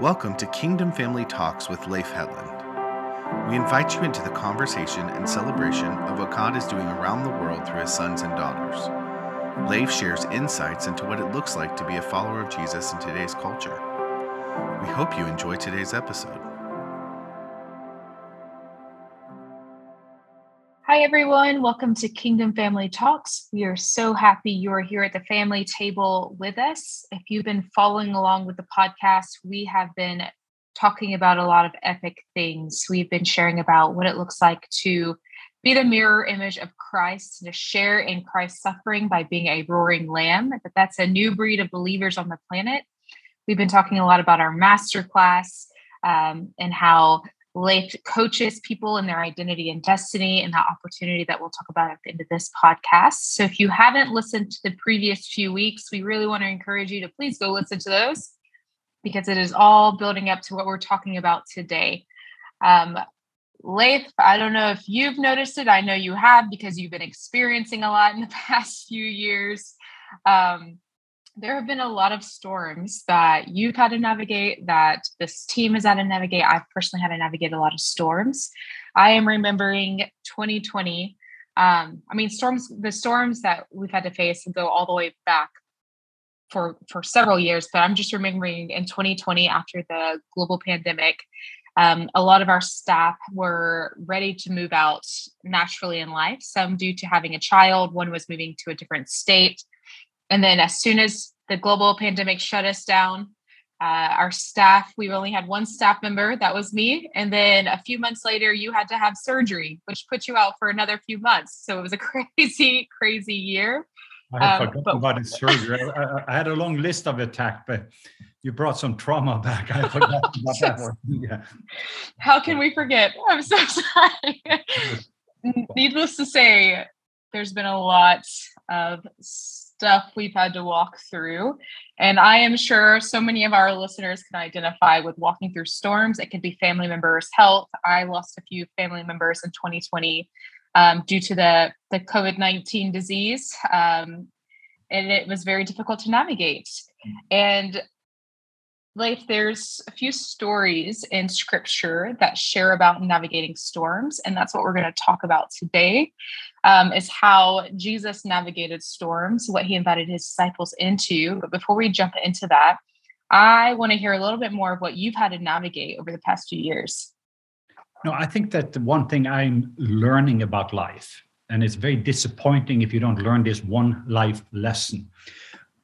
Welcome to Kingdom Family Talks with Leif Hetland. We invite you into the conversation and celebration of what God is doing around the world through his sons and daughters. Leif shares insights into what it looks like to be a follower of Jesus in today's culture. We hope you enjoy today's episode. Hi, everyone. Welcome to Kingdom Family Talks. We are so happy you are here at the family table with us. If you've been following along with the podcast, we have been talking about a lot of epic things. We've been sharing about what it looks like to be the mirror image of Christ, to share in Christ's suffering by being a roaring lamb, that that's a new breed of believers on the planet. We've been talking a lot about our masterclass um, and how Leif coaches people in their identity and destiny and that opportunity that we'll talk about at the end of this podcast. So if you haven't listened to the previous few weeks, we really want to encourage you to please go listen to those because it is all building up to what we're talking about today. Um, Leif, I don't know if you've noticed it. I know you have because you've been experiencing a lot in the past few years. Um, there have been a lot of storms that you've had to navigate, that this team has had to navigate. I've personally had to navigate a lot of storms. I am remembering 2020. Um, I mean, storms, the storms that we've had to face go all the way back for for several years, but I'm just remembering in 2020 after the global pandemic, um, a lot of our staff were ready to move out naturally in life. Some due to having a child, one was moving to a different state and then as soon as the global pandemic shut us down, uh, our staff, we only had one staff member, that was me. And then a few months later, you had to have surgery, which put you out for another few months. So it was a crazy, crazy year. I um, forgot but, about the surgery. I, I, had a long list of attack, but you brought some trauma back. I forgot about that one. Yeah. How can we forget? I'm so sorry. Needless to say, there's been a lot of stuff we've had to walk through. And I am sure so many of our listeners can identify with walking through storms. It could be family members' health. I lost a few family members in 2020 um, due to the, the COVID 19 disease. Um, and it was very difficult to navigate. And like there's a few stories in scripture that share about navigating storms and that's what we're going to talk about today um, is how jesus navigated storms what he invited his disciples into. But before we jump into that i want to hear a little bit more of what you've had to navigate over the past few years. No i think that the one thing i'm learning about life and it's very disappointing if you don't learn this one life lesson.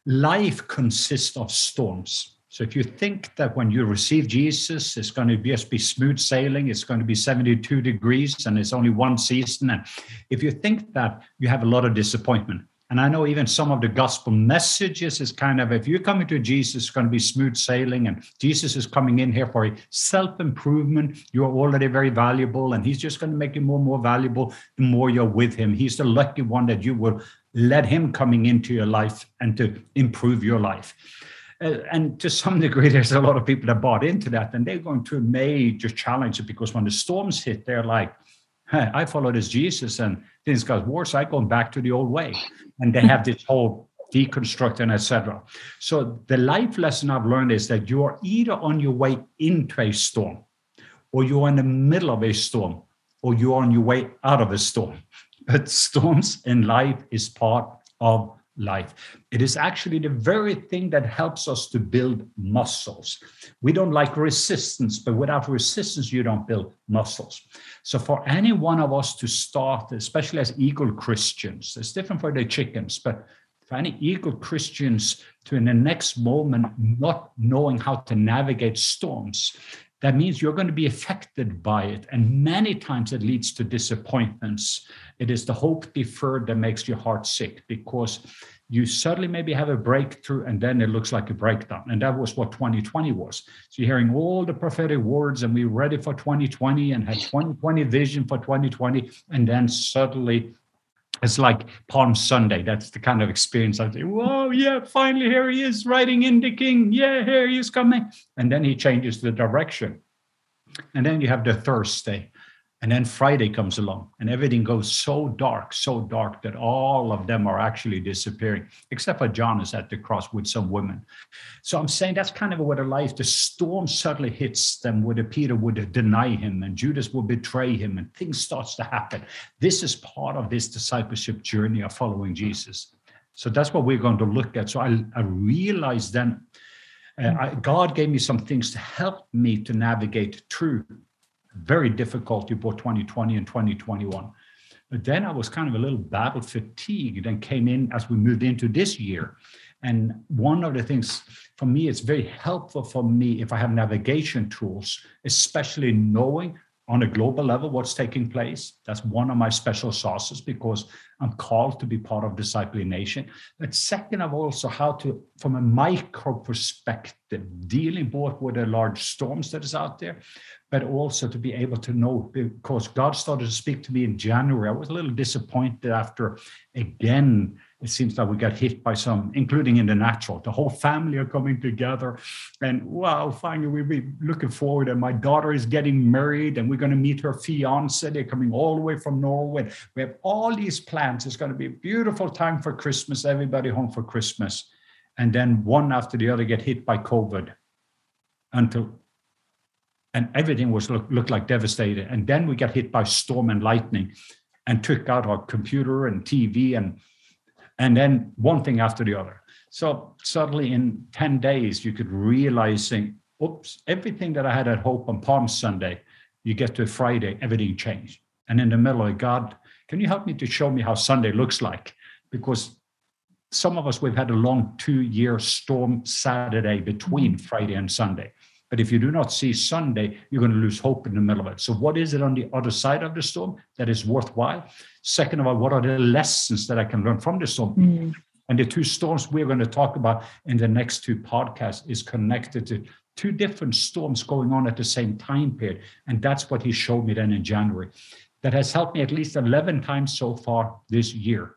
Life consists of storms so if you think that when you receive Jesus, it's going to just be smooth sailing, it's going to be 72 degrees and it's only one season. And if you think that, you have a lot of disappointment. And I know even some of the gospel messages is kind of if you're coming to Jesus, it's going to be smooth sailing, and Jesus is coming in here for self improvement. You're already very valuable, and He's just going to make you more and more valuable the more you're with Him. He's the lucky one that you will let Him coming into your life and to improve your life. Uh, and to some degree, there's a lot of people that bought into that, and they're going through major challenge because when the storms hit, they're like, hey, I follow this Jesus, and things got worse. I go back to the old way, and they have this whole deconstructing, etc. So the life lesson I've learned is that you are either on your way into a storm, or you're in the middle of a storm, or you're on your way out of a storm. But storms in life is part of life. It is actually the very thing that helps us to build muscles. We don't like resistance, but without resistance, you don't build muscles. So, for any one of us to start, especially as eagle Christians, it's different for the chickens, but for any eagle Christians to in the next moment not knowing how to navigate storms, that means you're going to be affected by it. And many times it leads to disappointments. It is the hope deferred that makes your heart sick because you suddenly maybe have a breakthrough and then it looks like a breakdown. And that was what 2020 was. So you're hearing all the prophetic words and we're ready for 2020 and had 2020 vision for 2020. And then suddenly it's like Palm Sunday. That's the kind of experience I say, whoa, yeah, finally here he is riding in the king. Yeah, here he is coming. And then he changes the direction. And then you have the Thursday. And then Friday comes along and everything goes so dark, so dark that all of them are actually disappearing, except for John is at the cross with some women. So I'm saying that's kind of what a life, the storm suddenly hits them where Peter would deny him and Judas will betray him and things starts to happen. This is part of this discipleship journey of following Jesus. So that's what we're going to look at. So I, I realized then uh, I, God gave me some things to help me to navigate through very difficult to both 2020 and 2021. But then I was kind of a little battle fatigued and came in as we moved into this year. And one of the things for me, it's very helpful for me if I have navigation tools, especially knowing on a global level what's taking place. That's one of my special sauces because I'm called to be part of Discipling Nation. But second of all, also how to, from a micro perspective, dealing both with the large storms that is out there, but also to be able to know because God started to speak to me in January. I was a little disappointed after again it seems that we got hit by some, including in the natural. The whole family are coming together, and wow, finally we'll be looking forward. And my daughter is getting married, and we're going to meet her fiance. They're coming all the way from Norway. We have all these plans. It's going to be a beautiful time for Christmas. Everybody home for Christmas, and then one after the other get hit by COVID, until and everything was look, looked like devastated. And then we got hit by storm and lightning, and took out our computer and TV and and then one thing after the other. So suddenly in 10 days, you could realizing, oops, everything that I had at Hope on Palm Sunday, you get to Friday, everything changed. And in the middle of God, can you help me to show me how Sunday looks like? Because some of us, we've had a long two year storm Saturday between mm-hmm. Friday and Sunday. But if you do not see Sunday, you're going to lose hope in the middle of it. So, what is it on the other side of the storm that is worthwhile? Second of all, what are the lessons that I can learn from the storm? Mm. And the two storms we're going to talk about in the next two podcasts is connected to two different storms going on at the same time period. And that's what he showed me then in January. That has helped me at least 11 times so far this year.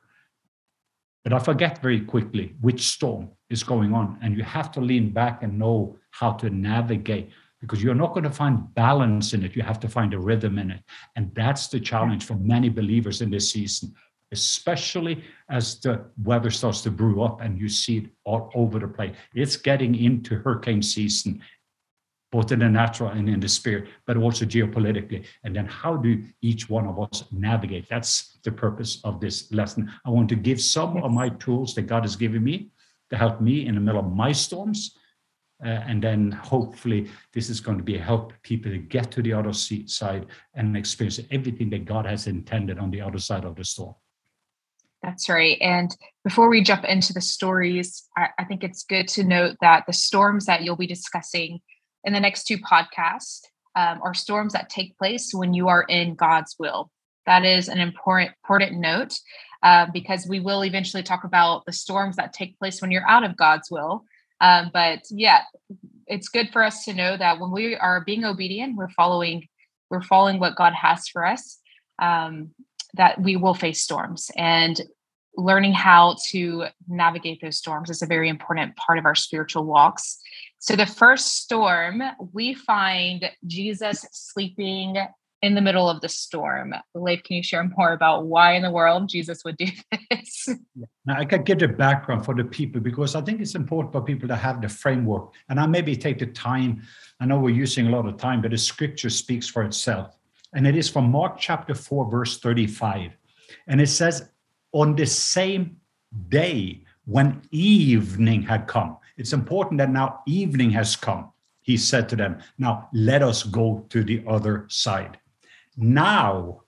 But I forget very quickly which storm is going on. And you have to lean back and know how to navigate because you're not going to find balance in it. You have to find a rhythm in it. And that's the challenge for many believers in this season, especially as the weather starts to brew up and you see it all over the place. It's getting into hurricane season, both in the natural and in the spirit, but also geopolitically. And then how do each one of us navigate? That's the purpose of this lesson. I want to give some of my tools that God has given me to help me in the middle of my storms. Uh, and then hopefully this is going to be help people to get to the other side and experience everything that God has intended on the other side of the storm. That's right. And before we jump into the stories, I, I think it's good to note that the storms that you'll be discussing in the next two podcasts um, are storms that take place when you are in God's will. That is an important important note uh, because we will eventually talk about the storms that take place when you're out of God's will. Um, but yeah, it's good for us to know that when we are being obedient, we're following we're following what God has for us. Um, that we will face storms and learning how to navigate those storms is a very important part of our spiritual walks. So, the first storm, we find Jesus sleeping in the middle of the storm. Leif, can you share more about why in the world Jesus would do this? Now, I could give the background for the people because I think it's important for people to have the framework. And I maybe take the time. I know we're using a lot of time, but the scripture speaks for itself. And it is from Mark chapter 4, verse 35. And it says, On the same day when evening had come, it's important that now evening has come. He said to them, Now let us go to the other side. Now,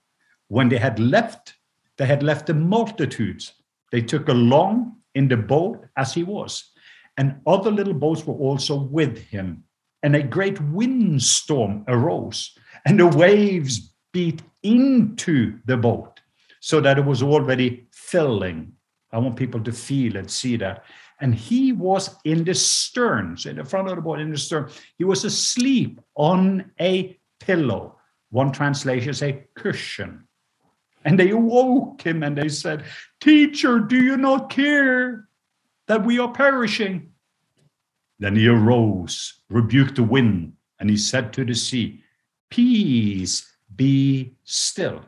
when they had left, they had left the multitudes. They took along in the boat as he was, and other little boats were also with him. And a great windstorm arose, and the waves beat into the boat so that it was already filling. I want people to feel and see that. And he was in the stern, in the front of the boat, in the stern. He was asleep on a pillow. One translation say cushion. And they awoke him and they said, Teacher, do you not care that we are perishing? Then he arose, rebuked the wind, and he said to the sea, Peace, be still.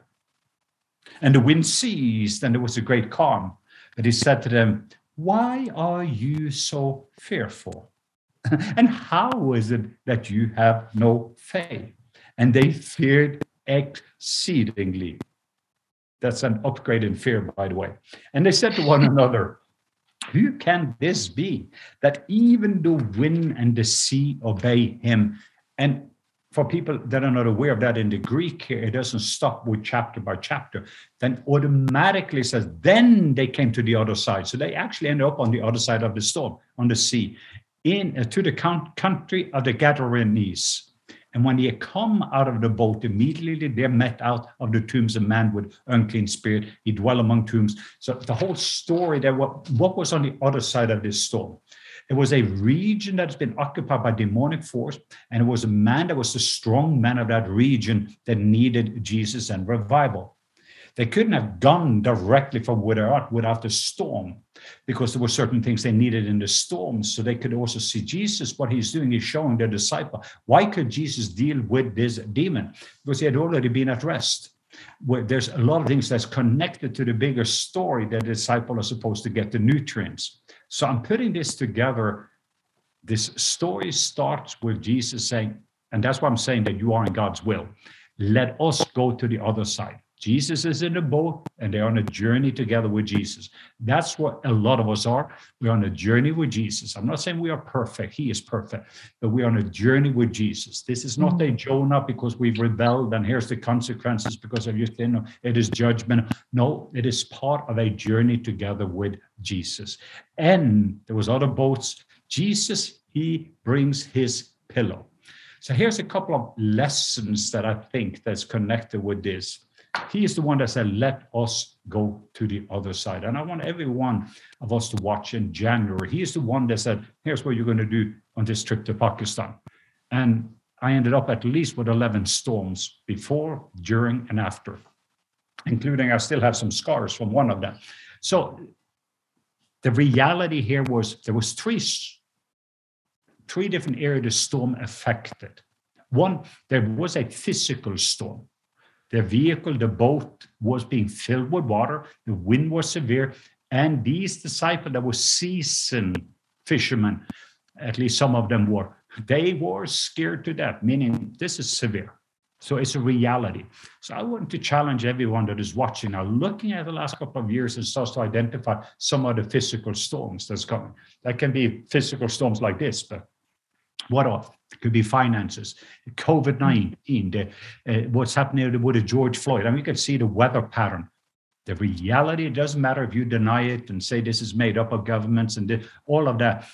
And the wind ceased, and there was a great calm. But he said to them, Why are you so fearful? and how is it that you have no faith? And they feared exceedingly. That's an upgrade in fear, by the way. And they said to one another, Who can this be that even the wind and the sea obey him? And for people that are not aware of that in the Greek here, it doesn't stop with chapter by chapter. Then automatically says, then they came to the other side. So they actually ended up on the other side of the storm, on the sea, in uh, to the country of the Gadarenes. And when they come out of the boat, immediately they met out of the tombs a man with unclean spirit. He dwell among tombs. So the whole story there, what, what was on the other side of this storm? It was a region that has been occupied by demonic force, and it was a man that was the strong man of that region that needed Jesus and revival. They couldn't have gone directly from where they're without the storm, because there were certain things they needed in the storm. So they could also see Jesus. What he's doing is showing their disciple. Why could Jesus deal with this demon? Because he had already been at rest where there's a lot of things that's connected to the bigger story that the disciple are supposed to get the nutrients. So I'm putting this together. This story starts with Jesus saying, and that's why I'm saying that you are in God's will. Let us go to the other side. Jesus is in the boat and they're on a journey together with Jesus. That's what a lot of us are. We're on a journey with Jesus. I'm not saying we are perfect, He is perfect, but we're on a journey with Jesus. This is not mm. a Jonah because we've rebelled and here's the consequences because of your sin. It is judgment. No, it is part of a journey together with Jesus. And there was other boats. Jesus, He brings His pillow. So here's a couple of lessons that I think that's connected with this he is the one that said, let us go to the other side. And I want every one of us to watch in January. He is the one that said, here's what you're going to do on this trip to Pakistan. And I ended up at least with 11 storms before, during, and after, including I still have some scars from one of them. So the reality here was there was three, three different areas the storm affected. One, there was a physical storm. The vehicle, the boat, was being filled with water. The wind was severe. And these disciples that were seasoned fishermen, at least some of them were, they were scared to death, meaning this is severe. So it's a reality. So I want to challenge everyone that is watching now, looking at the last couple of years and starts to identify some of the physical storms that's coming. That can be physical storms like this, but what of? It could be finances, COVID 19, uh, what's happening with George Floyd. Mean, you can see the weather pattern. The reality, it doesn't matter if you deny it and say this is made up of governments and the, all of that.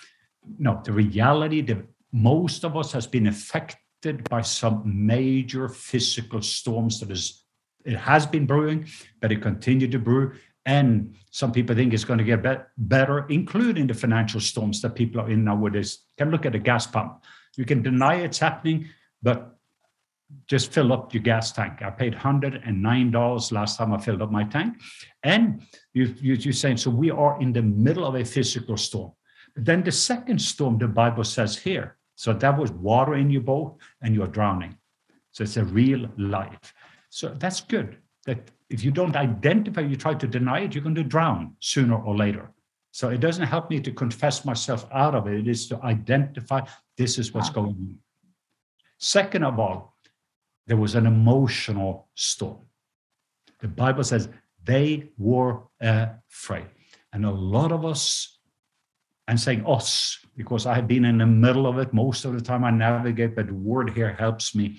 No, the reality, the, most of us has been affected by some major physical storms that is it has been brewing, but it continued to brew. And some people think it's going to get be- better, including the financial storms that people are in nowadays. Can look at the gas pump. You can deny it's happening, but just fill up your gas tank. I paid $109 last time I filled up my tank. And you, you, you're saying, so we are in the middle of a physical storm. But then the second storm, the Bible says here, so that was water in your boat and you're drowning. So it's a real life. So that's good. That if you don't identify, you try to deny it, you're going to drown sooner or later. So it doesn't help me to confess myself out of it. It is to identify this is what's ah. going on. Second of all, there was an emotional storm. The Bible says they were afraid. And a lot of us, I'm saying us, because I have been in the middle of it most of the time I navigate, but the word here helps me.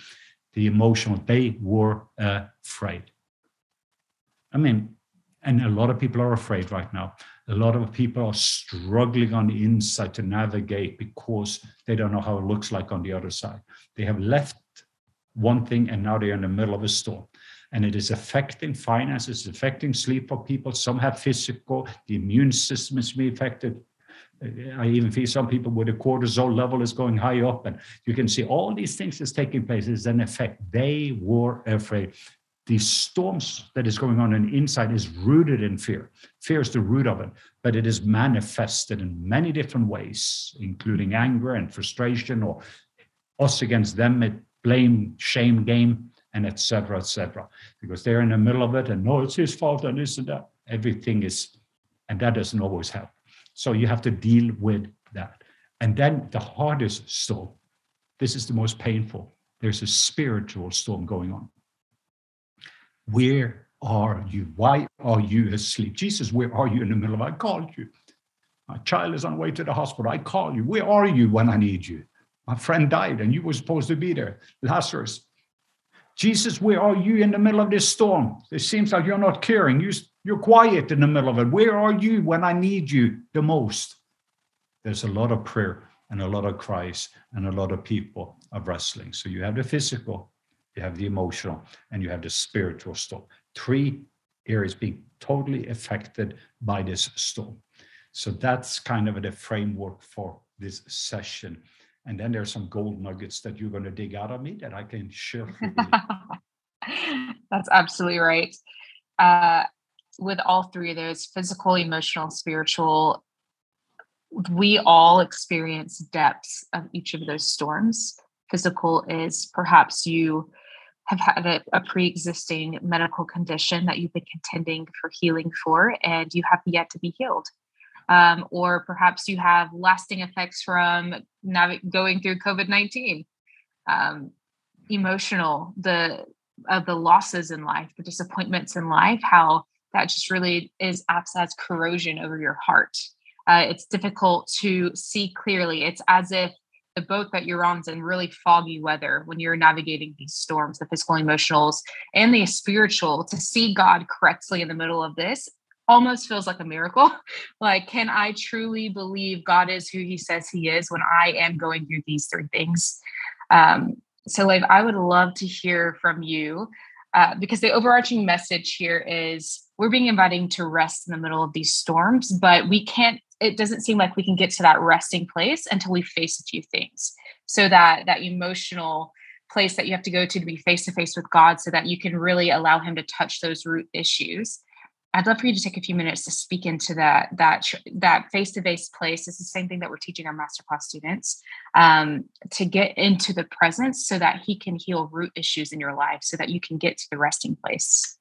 The emotional, they were uh, afraid. I mean, and a lot of people are afraid right now. A lot of people are struggling on the inside to navigate because they don't know how it looks like on the other side. They have left one thing and now they're in the middle of a storm. And it is affecting finances, it's affecting sleep for people. Some have physical, the immune system is being affected. Uh, I even feel some people with a cortisol level is going high up, and you can see all these things is taking place. It's an effect. They were afraid these storms that is going on in inside is rooted in fear. Fear is the root of it, but it is manifested in many different ways, including anger and frustration or us against them, it blame, shame game. and etc. etc. Because they're in the middle of it and no, it's his fault and this and that. Everything is, and that doesn't always help. So you have to deal with that. And then the hardest storm, this is the most painful. There's a spiritual storm going on. Where are you? Why are you asleep? Jesus, where are you in the middle of? I called you. My child is on the way to the hospital. I call you. Where are you when I need you? My friend died and you were supposed to be there. Lazarus. Jesus, where are you in the middle of this storm? It seems like you're not caring. You, you're quiet in the middle of it. Where are you when I need you the most? There's a lot of prayer and a lot of cries and a lot of people of wrestling. So you have the physical, you have the emotional, and you have the spiritual storm. Three areas being totally affected by this storm. So that's kind of the framework for this session. And then there's some gold nuggets that you're going to dig out of me that I can share. That's absolutely right. Uh, with all three of those physical, emotional, spiritual, we all experience depths of each of those storms. Physical is perhaps you have had a, a pre-existing medical condition that you've been contending for healing for and you have yet to be healed. Um, or perhaps you have lasting effects from nav- going through covid-19 um, emotional the of the losses in life the disappointments in life how that just really is acts as corrosion over your heart. Uh, it's difficult to see clearly. It's as if the boat that you're on is in really foggy weather when you're navigating these storms, the physical, emotionals, and the spiritual, to see God correctly in the middle of this almost feels like a miracle. like, can I truly believe God is who he says he is when I am going through these three things? Um, so, Leif, I would love to hear from you uh, because the overarching message here is we're being invited to rest in the middle of these storms, but we can't it doesn't seem like we can get to that resting place until we face a few things. So that that emotional place that you have to go to to be face to face with god so that you can really allow him to touch those root issues. I'd love for you to take a few minutes to speak into that that that face to face place. Is the same thing that we're teaching our masterclass students um, to get into the presence so that he can heal root issues in your life so that you can get to the resting place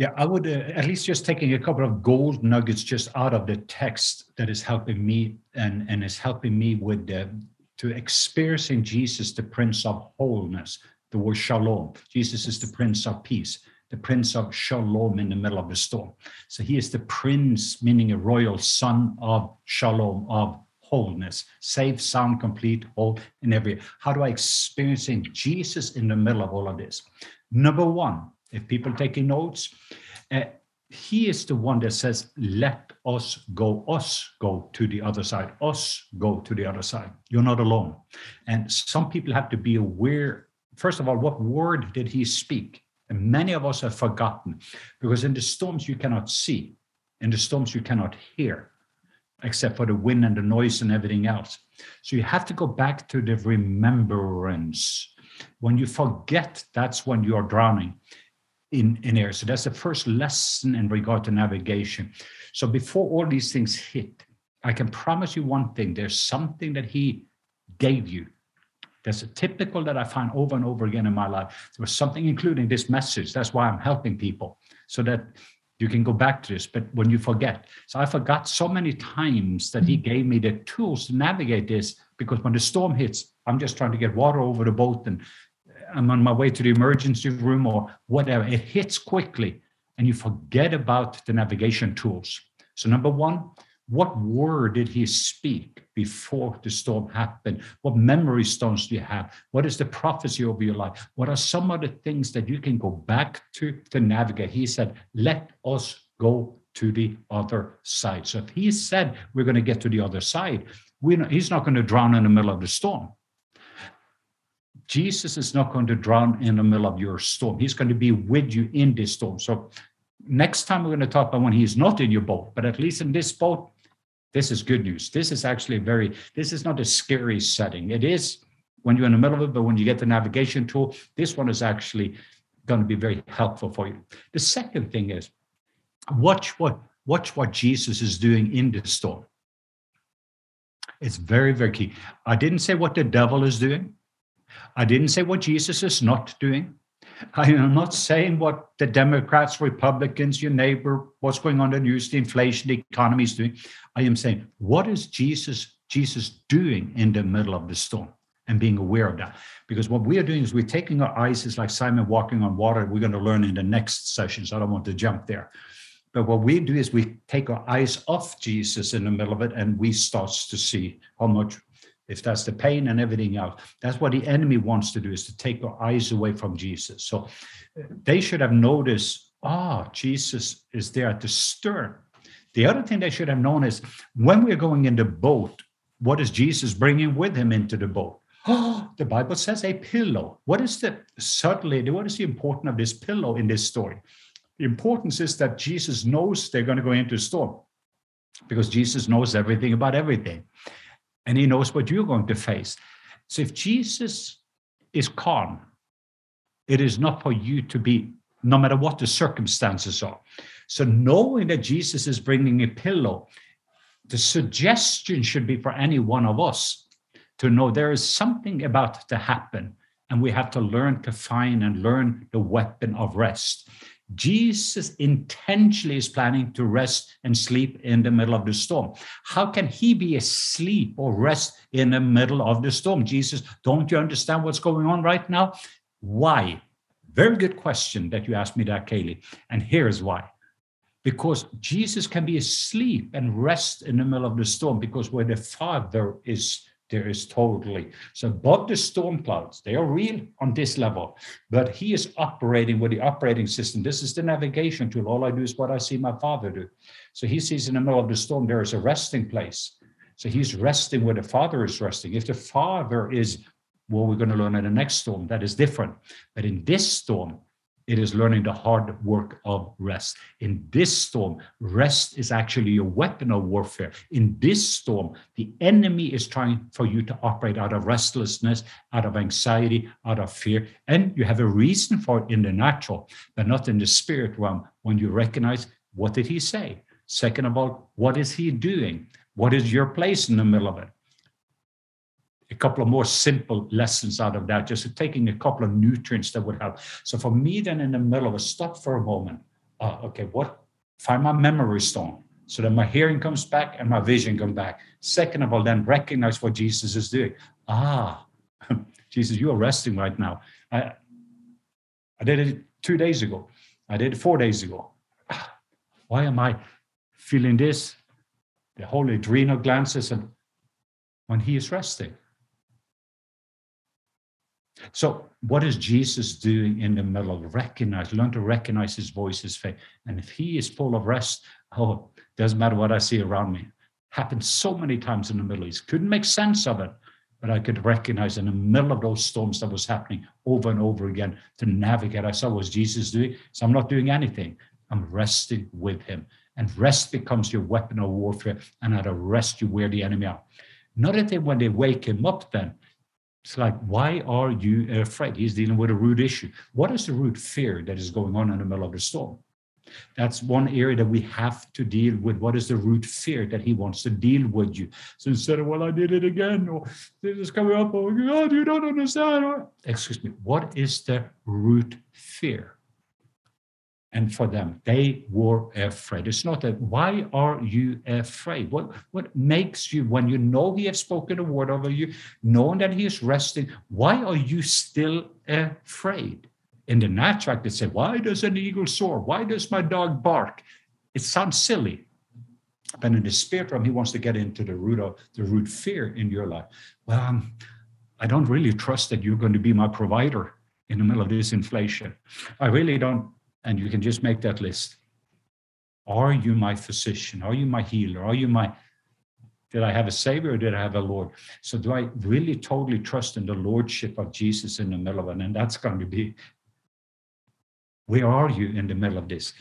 yeah, I would uh, at least just taking a couple of gold nuggets just out of the text that is helping me and, and is helping me with the, to experiencing Jesus, the Prince of Wholeness, the word Shalom. Jesus is the Prince of Peace, the Prince of Shalom in the middle of the storm. So he is the Prince, meaning a royal son of Shalom, of wholeness, safe, sound, complete, whole in every. How do I experiencing Jesus in the middle of all of this? Number one, if people taking notes, uh, he is the one that says, let us go, us go to the other side, us go to the other side. You're not alone. And some people have to be aware, first of all, what word did he speak? And many of us have forgotten because in the storms you cannot see, in the storms you cannot hear, except for the wind and the noise and everything else. So you have to go back to the remembrance. When you forget, that's when you're drowning in, in air. So that's the first lesson in regard to navigation. So before all these things hit, I can promise you one thing there's something that he gave you. That's a typical that I find over and over again in my life. There was something including this message. That's why I'm helping people so that you can go back to this. But when you forget, so I forgot so many times that he mm. gave me the tools to navigate this because when the storm hits, I'm just trying to get water over the boat and I'm on my way to the emergency room or whatever. It hits quickly and you forget about the navigation tools. So, number one, what word did he speak before the storm happened? What memory stones do you have? What is the prophecy over your life? What are some of the things that you can go back to to navigate? He said, Let us go to the other side. So, if he said we're going to get to the other side, we he's not going to drown in the middle of the storm. Jesus is not going to drown in the middle of your storm. He's going to be with you in this storm. So next time we're going to talk about when he's not in your boat, but at least in this boat, this is good news. This is actually very, this is not a scary setting. It is when you're in the middle of it, but when you get the navigation tool, this one is actually going to be very helpful for you. The second thing is watch what watch what Jesus is doing in the storm. It's very, very key. I didn't say what the devil is doing. I didn't say what Jesus is not doing. I am not saying what the Democrats, Republicans, your neighbor, what's going on in the news, the inflation, the economy is doing. I am saying, what is Jesus Jesus doing in the middle of the storm? And being aware of that. Because what we are doing is we're taking our eyes, it's like Simon walking on water. We're going to learn in the next session, so I don't want to jump there. But what we do is we take our eyes off Jesus in the middle of it and we start to see how much if that's the pain and everything else. That's what the enemy wants to do is to take our eyes away from Jesus. So they should have noticed, ah, oh, Jesus is there at the stern. The other thing they should have known is when we're going in the boat, what is Jesus bringing with him into the boat? Oh, the Bible says a pillow. What is the certainly what is the importance of this pillow in this story? The importance is that Jesus knows they're going to go into a storm because Jesus knows everything about everything and he knows what you're going to face. So if Jesus is calm, it is not for you to be, no matter what the circumstances are. So knowing that Jesus is bringing a pillow, the suggestion should be for any one of us to know there is something about to happen, and we have to learn to find and learn the weapon of rest. Jesus intentionally is planning to rest and sleep in the middle of the storm. How can he be asleep or rest in the middle of the storm? Jesus, don't you understand what's going on right now? Why? Very good question that you asked me that, Kaylee. And here's why. Because Jesus can be asleep and rest in the middle of the storm because where the Father is there is totally. So above the storm clouds, they are real on this level, but he is operating with the operating system. This is the navigation tool. All I do is what I see my father do. So he sees in the middle of the storm, there is a resting place. So he's resting where the father is resting. If the father is, well, we're going to learn in the next storm, that is different. But in this storm, it is learning the hard work of rest. In this storm, rest is actually a weapon of warfare. In this storm, the enemy is trying for you to operate out of restlessness, out of anxiety, out of fear. And you have a reason for it in the natural, but not in the spirit realm when you recognize what did he say? Second of all, what is he doing? What is your place in the middle of it? A couple of more simple lessons out of that, just taking a couple of nutrients that would help. So for me, then in the middle of a stop for a moment, uh, okay, what find my memory stone so that my hearing comes back and my vision come back. Second of all, then recognize what Jesus is doing. Ah, Jesus, you are resting right now. I, I did it two days ago. I did it four days ago. Why am I feeling this? The whole adrenal glands and when he is resting. So, what is Jesus doing in the middle? Recognize, learn to recognize his voice, his faith. And if he is full of rest, oh, doesn't matter what I see around me. Happened so many times in the Middle East. Couldn't make sense of it, but I could recognize in the middle of those storms that was happening over and over again to navigate. I saw what Jesus doing. So I'm not doing anything. I'm resting with him. And rest becomes your weapon of warfare. And at of rest, you wear the enemy out. Not that when they wake him up, then it's like, why are you afraid? He's dealing with a root issue. What is the root fear that is going on in the middle of the storm? That's one area that we have to deal with. What is the root fear that he wants to deal with you? So instead of, well, I did it again, or this is coming up, or God, you don't understand. Excuse me, what is the root fear? And for them. They were afraid. It's not that why are you afraid? What what makes you when you know he has spoken a word over you knowing that he is resting why are you still afraid? In the natural they say why does an eagle soar? Why does my dog bark? It sounds silly but in the spirit realm he wants to get into the root of the root fear in your life. Well um, i don't really trust that you're going to be my provider in the middle of this inflation. I really don't and you can just make that list. Are you my physician? Are you my healer? Are you my did I have a savior or did I have a Lord? So do I really totally trust in the lordship of Jesus in the middle of it? And that's going to be where are you in the middle of this?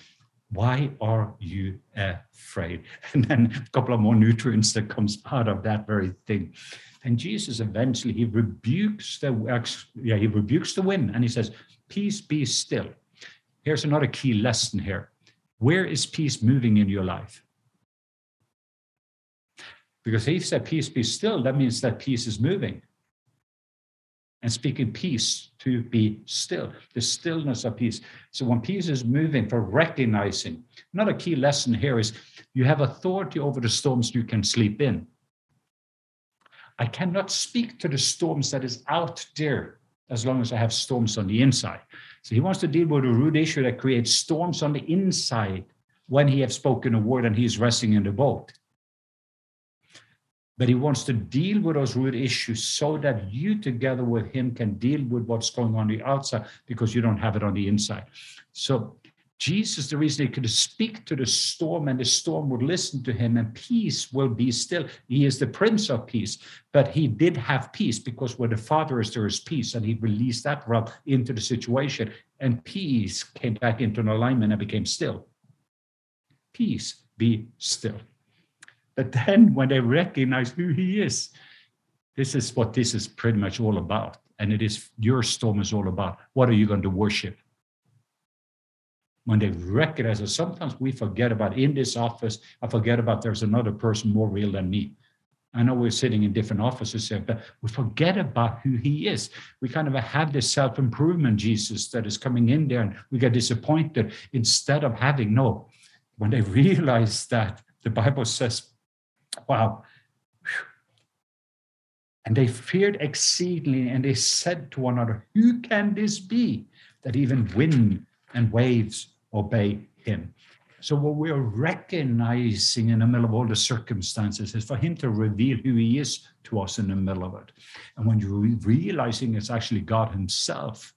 Why are you afraid? And then a couple of more nutrients that comes out of that very thing. And Jesus eventually he rebukes the yeah, he rebukes the wind and he says, Peace be still. Here's another key lesson here. Where is peace moving in your life? Because he said, Peace be still, that means that peace is moving. and speaking peace to be still, the stillness of peace. So when peace is moving for recognizing, another key lesson here is you have authority over the storms you can sleep in. I cannot speak to the storms that is out there as long as I have storms on the inside. So he wants to deal with a root issue that creates storms on the inside when he has spoken a word and he is resting in the boat. But he wants to deal with those root issues so that you, together with him, can deal with what's going on the outside because you don't have it on the inside. So Jesus, the reason he could speak to the storm and the storm would listen to him and peace will be still. He is the Prince of Peace, but he did have peace because where the Father is, there is peace. And he released that realm into the situation and peace came back into an alignment and became still. Peace, be still. But then when they recognize who he is, this is what this is pretty much all about. And it is your storm is all about. What are you going to worship? When they recognize it, sometimes we forget about in this office, I forget about there's another person more real than me. I know we're sitting in different offices here, but we forget about who he is. We kind of have this self improvement Jesus that is coming in there and we get disappointed instead of having no. When they realize that, the Bible says, Wow. And they feared exceedingly, and they said to one another, Who can this be that even wind and waves obey him? So, what we're recognizing in the middle of all the circumstances is for him to reveal who he is to us in the middle of it. And when you're realizing it's actually God himself,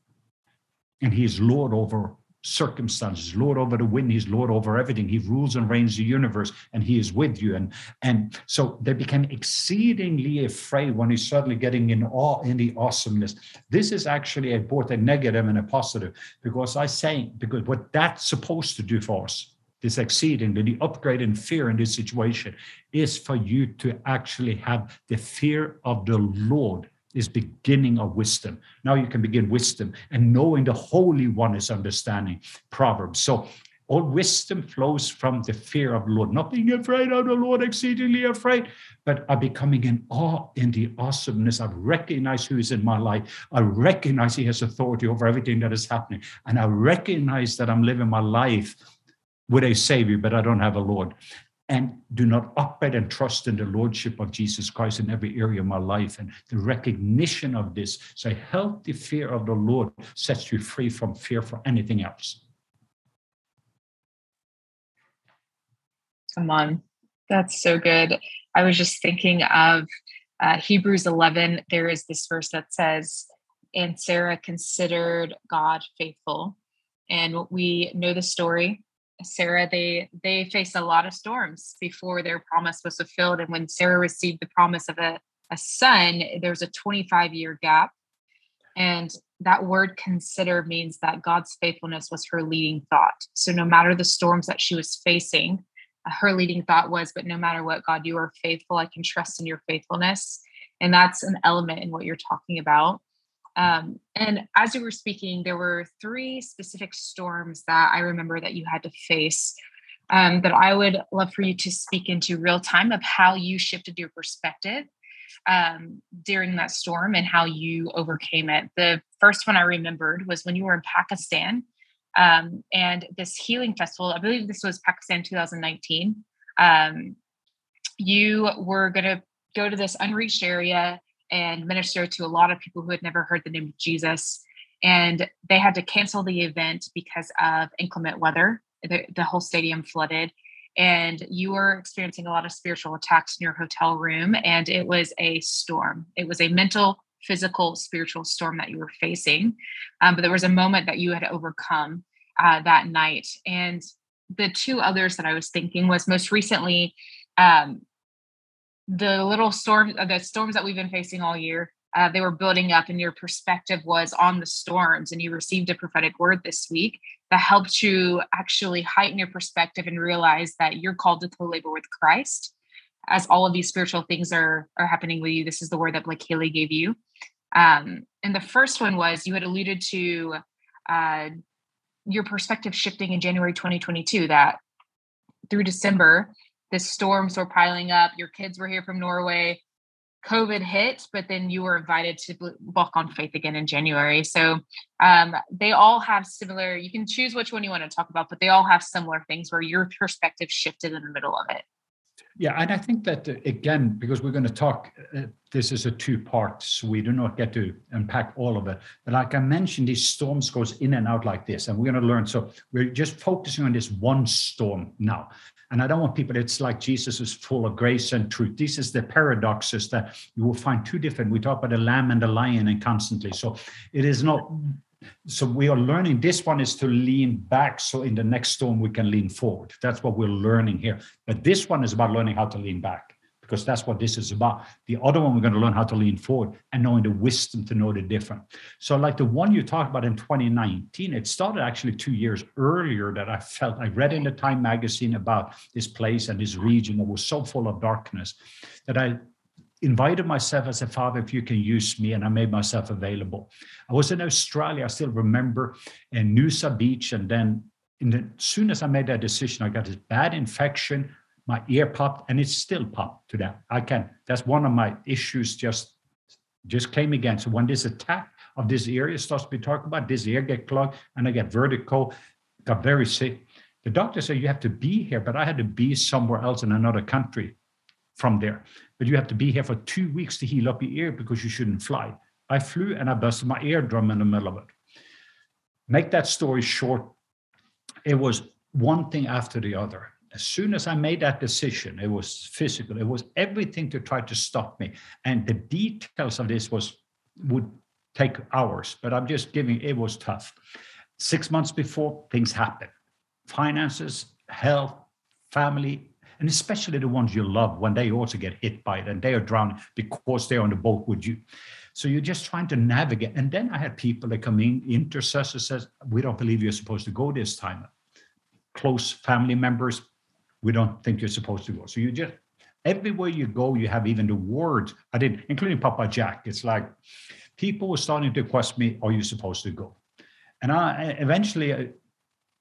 and he's Lord over circumstances, Lord over the wind, He's Lord over everything. He rules and reigns the universe, and He is with you. And and so they became exceedingly afraid when He's suddenly getting in awe in the awesomeness. This is actually a, both a negative and a positive, because I say because what that's supposed to do for us, this exceeding, the upgrade in fear in this situation, is for you to actually have the fear of the Lord is beginning of wisdom. Now you can begin wisdom and knowing the Holy One is understanding. Proverbs. So all wisdom flows from the fear of Lord, not being afraid of the Lord, exceedingly afraid, but I'm becoming in awe in the awesomeness. I recognize who is in my life. I recognize He has authority over everything that is happening. And I recognize that I'm living my life with a Savior, but I don't have a Lord and do not operate and trust in the lordship of Jesus Christ in every area of my life. And the recognition of this, so healthy fear of the Lord sets you free from fear for anything else. Come on, that's so good. I was just thinking of uh, Hebrews 11. There is this verse that says, and Sarah considered God faithful. And we know the story Sarah, they they faced a lot of storms before their promise was fulfilled. And when Sarah received the promise of a, a son, there was a 25 year gap. And that word consider means that God's faithfulness was her leading thought. So no matter the storms that she was facing, uh, her leading thought was, but no matter what, God, you are faithful. I can trust in your faithfulness. And that's an element in what you're talking about. Um, and as you were speaking, there were three specific storms that I remember that you had to face um, that I would love for you to speak into real time of how you shifted your perspective um, during that storm and how you overcame it. The first one I remembered was when you were in Pakistan um, and this healing festival, I believe this was Pakistan 2019. Um, you were going to go to this unreached area and minister to a lot of people who had never heard the name of Jesus. And they had to cancel the event because of inclement weather. The, the whole stadium flooded. And you were experiencing a lot of spiritual attacks in your hotel room. And it was a storm. It was a mental, physical, spiritual storm that you were facing. Um, but there was a moment that you had overcome uh, that night. And the two others that I was thinking was most recently, um, the little storms, uh, the storms that we've been facing all year, uh, they were building up, and your perspective was on the storms. And you received a prophetic word this week that helped you actually heighten your perspective and realize that you're called to co-labor with Christ. As all of these spiritual things are are happening with you, this is the word that Blake Haley gave you. Um, and the first one was you had alluded to uh, your perspective shifting in January 2022. That through December, the storms were piling up. Your kids were here from Norway. COVID hit, but then you were invited to walk on faith again in January. So um, they all have similar, you can choose which one you want to talk about, but they all have similar things where your perspective shifted in the middle of it. Yeah, and I think that uh, again, because we're going to talk, uh, this is a two part, so we do not get to unpack all of it. But like I mentioned, these storms goes in and out like this, and we're going to learn. So we're just focusing on this one storm now. And I don't want people, it's like Jesus is full of grace and truth. This is the paradoxes that you will find two different. We talk about the lamb and the lion and constantly. So it is not, so we are learning this one is to lean back. So in the next storm, we can lean forward. That's what we're learning here. But this one is about learning how to lean back because that's what this is about. The other one, we're going to learn how to lean forward and knowing the wisdom to know the different. So, like the one you talked about in 2019, it started actually two years earlier that I felt I read in the Time magazine about this place and this region that was so full of darkness that I invited myself as a father if you can use me and i made myself available i was in australia i still remember in noosa beach and then the, as soon as i made that decision i got this bad infection my ear popped and it's still popped to that. I can, that's one of my issues just just came again. So when this attack of this area starts to be talked about, this ear get clogged and I get vertigo, got very sick. The doctor said you have to be here, but I had to be somewhere else in another country from there. But you have to be here for two weeks to heal up your ear because you shouldn't fly. I flew and I busted my eardrum in the middle of it. Make that story short, it was one thing after the other as soon as I made that decision, it was physical. It was everything to try to stop me. And the details of this was would take hours, but I'm just giving it was tough. Six months before, things happen. Finances, health, family, and especially the ones you love when they also get hit by it and they are drowning because they're on the boat with you. So you're just trying to navigate. And then I had people that come in, intercessors says, We don't believe you're supposed to go this time. Close family members, we don't think you're supposed to go. So you just everywhere you go, you have even the words. I did, including Papa Jack. It's like people were starting to question me, "Are you supposed to go?" And I eventually. Uh,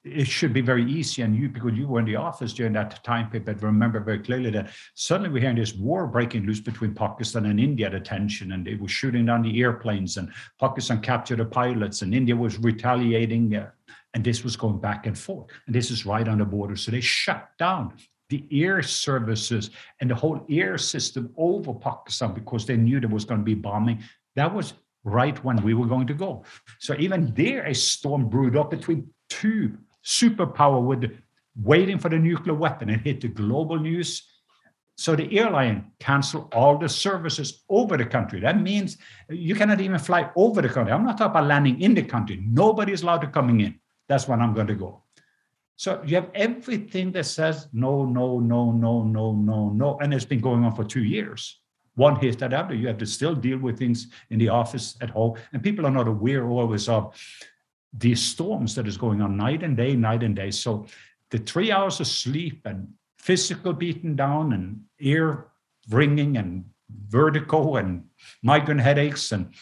it should be very easy, and you because you were in the office during that time But remember very clearly that suddenly we're hearing this war breaking loose between Pakistan and India, the tension, and they were shooting down the airplanes, and Pakistan captured the pilots, and India was retaliating. And this was going back and forth. And this is right on the border. So they shut down the air services and the whole air system over Pakistan because they knew there was going to be bombing. That was right when we were going to go. So even there, a storm brewed up between two superpower with waiting for the nuclear weapon. It hit the global news. So the airline canceled all the services over the country. That means you cannot even fly over the country. I'm not talking about landing in the country. Nobody is allowed to coming in that's when I'm going to go. So you have everything that says no, no, no, no, no, no, no. And it's been going on for two years. One hit that after. You have to still deal with things in the office at home. And people are not aware always of these storms that is going on night and day, night and day. So the three hours of sleep and physical beating down and ear ringing and vertigo and migraine headaches and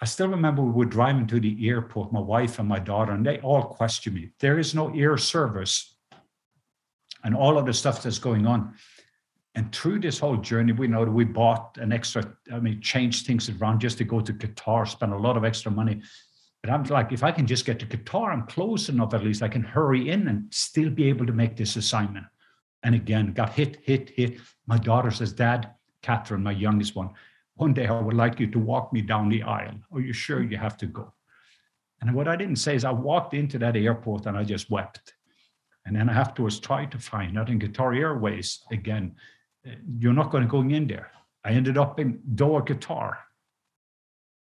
I still remember we were driving to the airport, my wife and my daughter, and they all questioned me. There is no air service and all of the stuff that's going on. And through this whole journey, we know that we bought an extra, I mean, changed things around just to go to Qatar, spend a lot of extra money. But I'm like, if I can just get to Qatar, I'm close enough at least. I can hurry in and still be able to make this assignment. And again, got hit, hit, hit. My daughter says, Dad, Catherine, my youngest one, one day I would like you to walk me down the aisle. Are you sure you have to go? And what I didn't say is I walked into that airport and I just wept. And then I afterwards tried to find out in Qatar Airways again, uh, you're not going to go in there. I ended up in Doha, Qatar,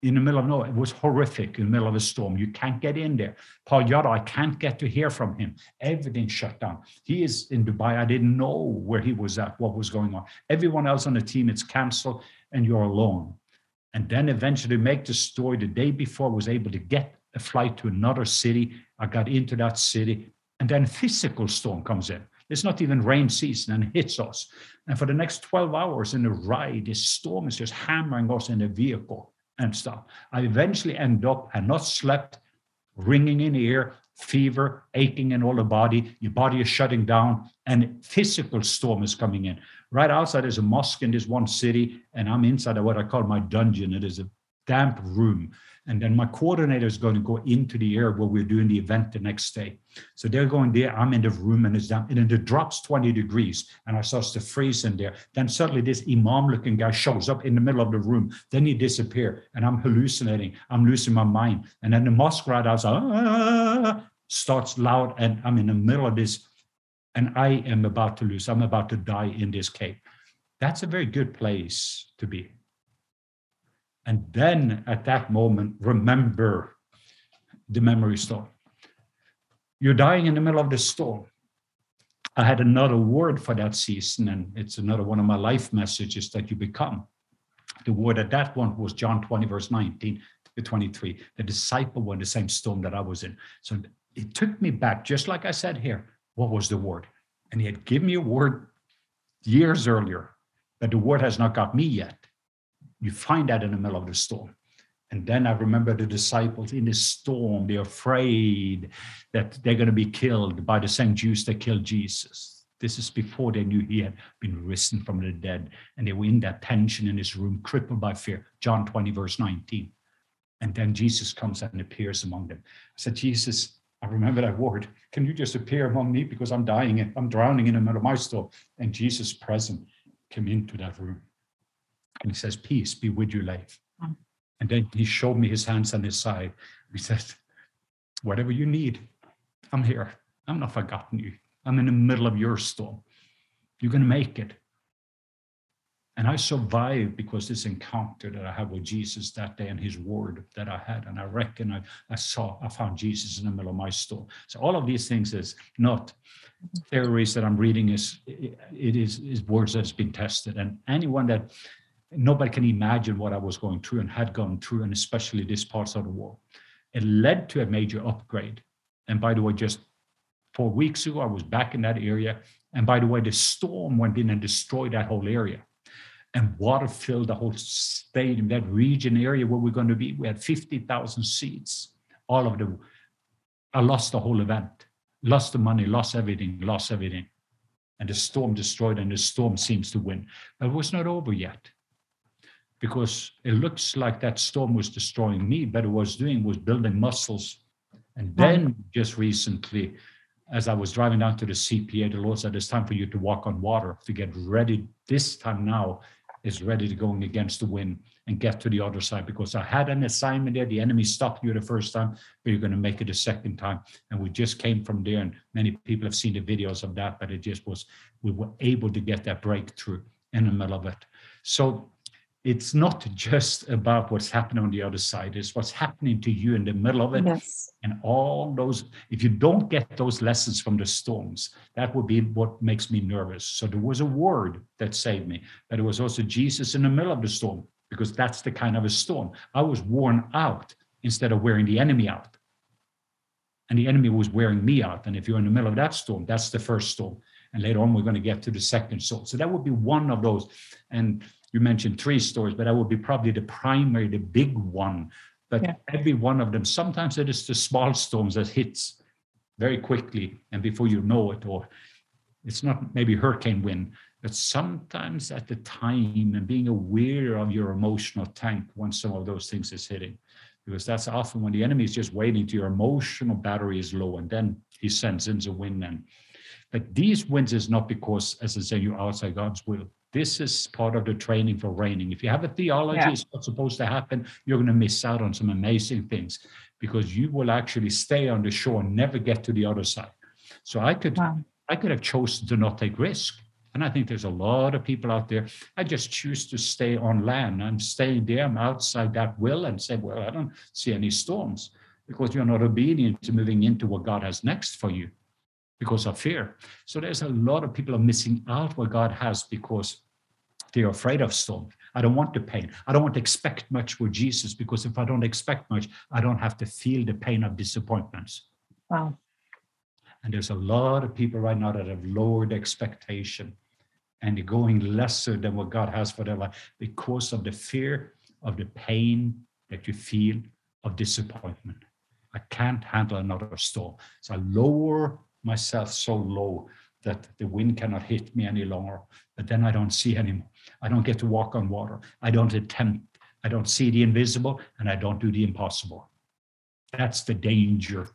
in the middle of nowhere. It was horrific in the middle of a storm. You can't get in there. Paul Yada, I can't get to hear from him. Everything shut down. He is in Dubai. I didn't know where he was at, what was going on. Everyone else on the team, it's canceled and you're alone. And then eventually make the story the day before I was able to get a flight to another city. I got into that city and then physical storm comes in. It's not even rain season and hits us. And for the next 12 hours in the ride, this storm is just hammering us in the vehicle and stuff. I eventually end up, and not slept, ringing in the ear, fever, aching in all the body. Your body is shutting down, and physical storm is coming in. Right outside is a mosque in this one city, and I'm inside of what I call my dungeon. It is a damp room. And then my coordinator is going to go into the air where we're doing the event the next day. So they're going there. I'm in the room and it's down, and then it drops 20 degrees. And I starts to freeze in there. Then suddenly this imam looking guy shows up in the middle of the room. Then he disappears And I'm hallucinating. I'm losing my mind. And then the mosque right outside ah, starts loud. And I'm in the middle of this. And I am about to lose. I'm about to die in this cave. That's a very good place to be. And then at that moment, remember the memory storm. You're dying in the middle of the storm. I had another word for that season, and it's another one of my life messages that you become. The word at that one was John 20, verse 19 to 23. The disciple in the same storm that I was in. So it took me back, just like I said here, what was the word? And he had given me a word years earlier, but the word has not got me yet. You find that in the middle of the storm. And then I remember the disciples in the storm, they're afraid that they're going to be killed by the same Jews that killed Jesus. This is before they knew he had been risen from the dead. And they were in that tension in this room, crippled by fear. John 20, verse 19. And then Jesus comes and appears among them. I said, Jesus, I remember that word. Can you just appear among me? Because I'm dying, I'm drowning in the middle of my storm. And Jesus present came into that room. And he says, Peace be with you, Leif. Mm. And then he showed me his hands on his side. He said, Whatever you need, I'm here. I'm not forgotten you. I'm in the middle of your storm. You're going to make it. And I survived because this encounter that I had with Jesus that day and his word that I had. And I reckon I, I saw, I found Jesus in the middle of my storm. So all of these things is not theories that I'm reading, is it is, is words that's been tested. And anyone that nobody can imagine what I was going through and had gone through, and especially this parts of the war. It led to a major upgrade. And by the way, just four weeks ago, I was back in that area. And by the way, the storm went in and destroyed that whole area. And water filled the whole stadium, that region area where we're going to be. We had 50,000 seats. All of them. I lost the whole event, lost the money, lost everything, lost everything. And the storm destroyed, and the storm seems to win. But it was not over yet because it looks like that storm was destroying me, but it was doing was building muscles. And then just recently, as I was driving down to the CPA, the Lord said, It's time for you to walk on water to get ready. This time now is ready to going against the wind and get to the other side because I had an assignment there. The enemy stopped you the first time, but you're going to make it a second time. And we just came from there, and many people have seen the videos of that, but it just was, we were able to get that breakthrough in the middle of it. So it's not just about what's happening on the other side it's what's happening to you in the middle of it. Yes. and all those if you don't get those lessons from the storms that would be what makes me nervous. So there was a word that saved me but it was also jesus in the middle of the storm because that's the kind of a storm. I was worn out instead of wearing the enemy out. And the enemy was wearing me out. And if you're in the middle of that storm that's the first storm. And later on we're going to get to the second storm. So that would be one of those. And you mentioned three stores, but that would be probably the primary, the big one. But yeah. every one of them, sometimes it is the small storms that hits very quickly, and before you know it, or it's not maybe hurricane wind, but sometimes at the time and being aware of your emotional tank when some of those things is hitting. Because that's often when the enemy is just waiting to your emotional battery is low, and then he sends in the wind. And but these winds is not because, as I say, you're outside God's will. This is part of the training for reigning. If you have a theology, yeah. it's not supposed to happen, you're going to miss out on some amazing things because you will actually stay on the shore and never get to the other side. So I could wow. I could have chosen to not take risk. And I think there's a lot of people out there. I just choose to stay on land. I'm staying there. I'm outside that will and say, well, I don't see any storms because you're not obedient to moving into what God has next for you because of fear. So there's a lot of people are missing out what God has because they're afraid of storm. I don't want the pain. I don't want to expect much with Jesus because if I don't expect much, I don't have to feel the pain of disappointments. Wow. And there's a lot of people right now that have lowered expectation and they're going lesser than what God has for their life because of the fear of the pain that you feel of disappointment. I can't handle another storm. So I lower myself so low that the wind cannot hit me any longer, but then I don't see anymore. I don't get to walk on water. I don't attempt. I don't see the invisible and I don't do the impossible. That's the danger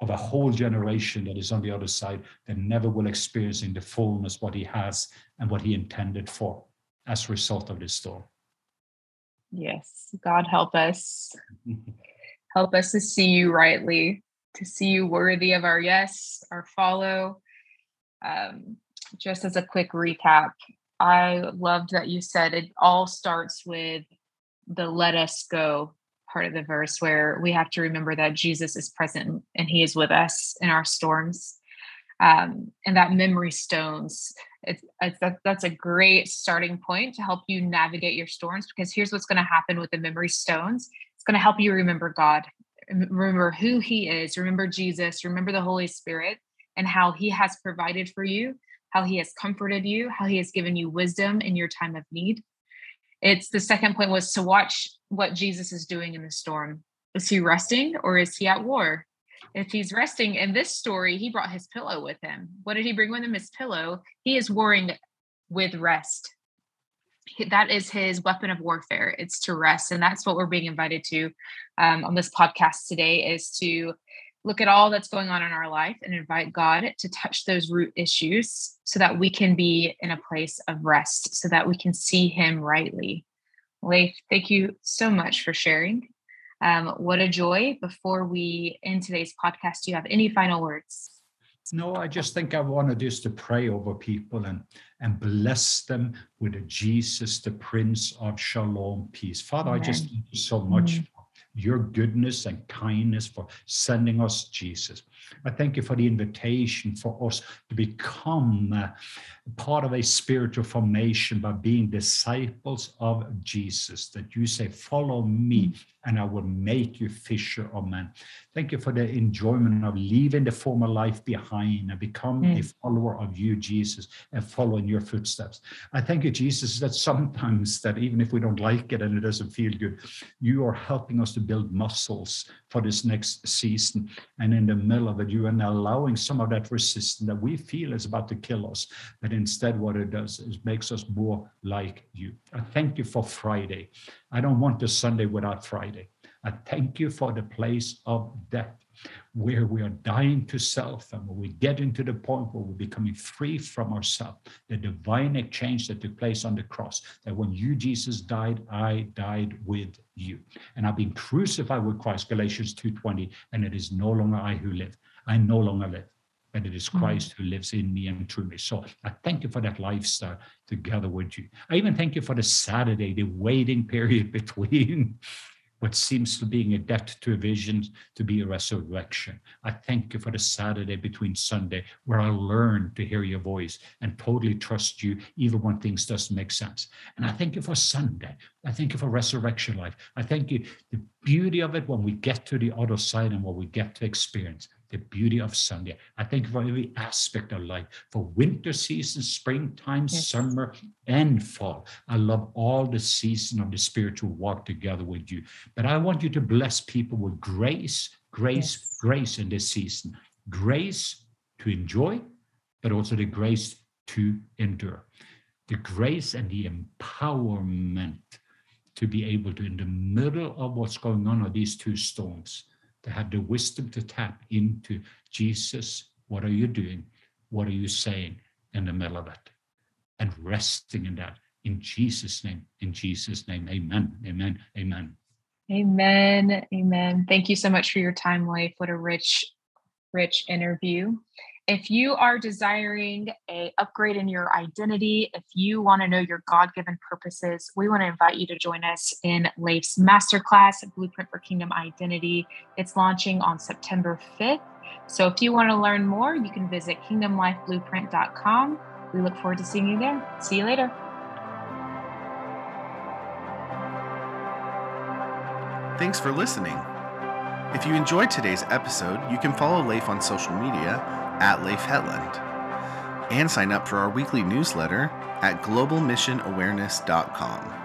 of a whole generation that is on the other side that never will experience in the fullness what he has and what he intended for as a result of this storm. Yes, God help us. help us to see you rightly, to see you worthy of our yes, our follow. Um, just as a quick recap, I loved that you said it all starts with the let us go part of the verse where we have to remember that Jesus is present and he is with us in our storms. Um, and that memory stones, it's, it's that, that's a great starting point to help you navigate your storms because here's what's going to happen with the memory stones it's going to help you remember God, remember who he is, remember Jesus, remember the Holy Spirit and how he has provided for you, how he has comforted you, how he has given you wisdom in your time of need. It's the second point was to watch what Jesus is doing in the storm. Is he resting or is he at war? If he's resting in this story, he brought his pillow with him. What did he bring with him? His pillow. He is warring with rest. That is his weapon of warfare. It's to rest, and that's what we're being invited to um, on this podcast today. Is to look at all that's going on in our life and invite God to touch those root issues so that we can be in a place of rest, so that we can see Him rightly. Leif, thank you so much for sharing. Um, what a joy. Before we end today's podcast, do you have any final words? No, I just think I wanted just to pray over people and, and bless them with a Jesus, the Prince of Shalom, peace. Father, Amen. I just thank you so much mm-hmm. Your goodness and kindness for sending us Jesus. I thank you for the invitation for us to become uh, part of a spiritual formation by being disciples of Jesus, that you say, Follow me, and I will make you fisher of men. Thank you for the enjoyment of leaving the former life behind and become mm. a follower of you, Jesus, and follow in your footsteps. I thank you, Jesus, that sometimes that even if we don't like it and it doesn't feel good, you are helping us to build muscles for this next season. And in the middle of it, you are allowing some of that resistance that we feel is about to kill us. But instead, what it does is makes us more like you. I thank you for Friday. I don't want a Sunday without Friday. I thank you for the place of death where we are dying to self and when we get into the point where we're becoming free from ourselves, the divine exchange that took place on the cross, that when you, Jesus, died, I died with you. And I've been crucified with Christ, Galatians 2.20, and it is no longer I who live. I no longer live, but it is mm-hmm. Christ who lives in me and through me. So I thank you for that lifestyle together with you. I even thank you for the Saturday, the waiting period between what seems to be a death to a vision to be a resurrection. I thank you for the Saturday between Sunday where I learned to hear your voice and totally trust you even when things doesn't make sense. And I thank you for Sunday. I thank you for resurrection life. I thank you the beauty of it when we get to the other side and what we get to experience the beauty of Sunday. I thank you for every aspect of life, for winter season, springtime, yes. summer, and fall. I love all the season of the spiritual walk together with you. But I want you to bless people with grace, grace, yes. grace in this season. Grace to enjoy, but also the grace to endure. The grace and the empowerment to be able to, in the middle of what's going on are these two storms, have the wisdom to tap into Jesus. What are you doing? What are you saying in the middle of it? And resting in that in Jesus' name. In Jesus' name, amen. Amen. Amen. Amen. Amen. Thank you so much for your time, Leif. What a rich, rich interview. If you are desiring a upgrade in your identity, if you want to know your God-given purposes, we want to invite you to join us in Leif's masterclass, Blueprint for Kingdom Identity. It's launching on September 5th. So if you want to learn more, you can visit kingdomlifeblueprint.com. We look forward to seeing you there. See you later. Thanks for listening. If you enjoyed today's episode, you can follow Leif on social media at Leif Hetland and sign up for our weekly newsletter at globalmissionawareness.com.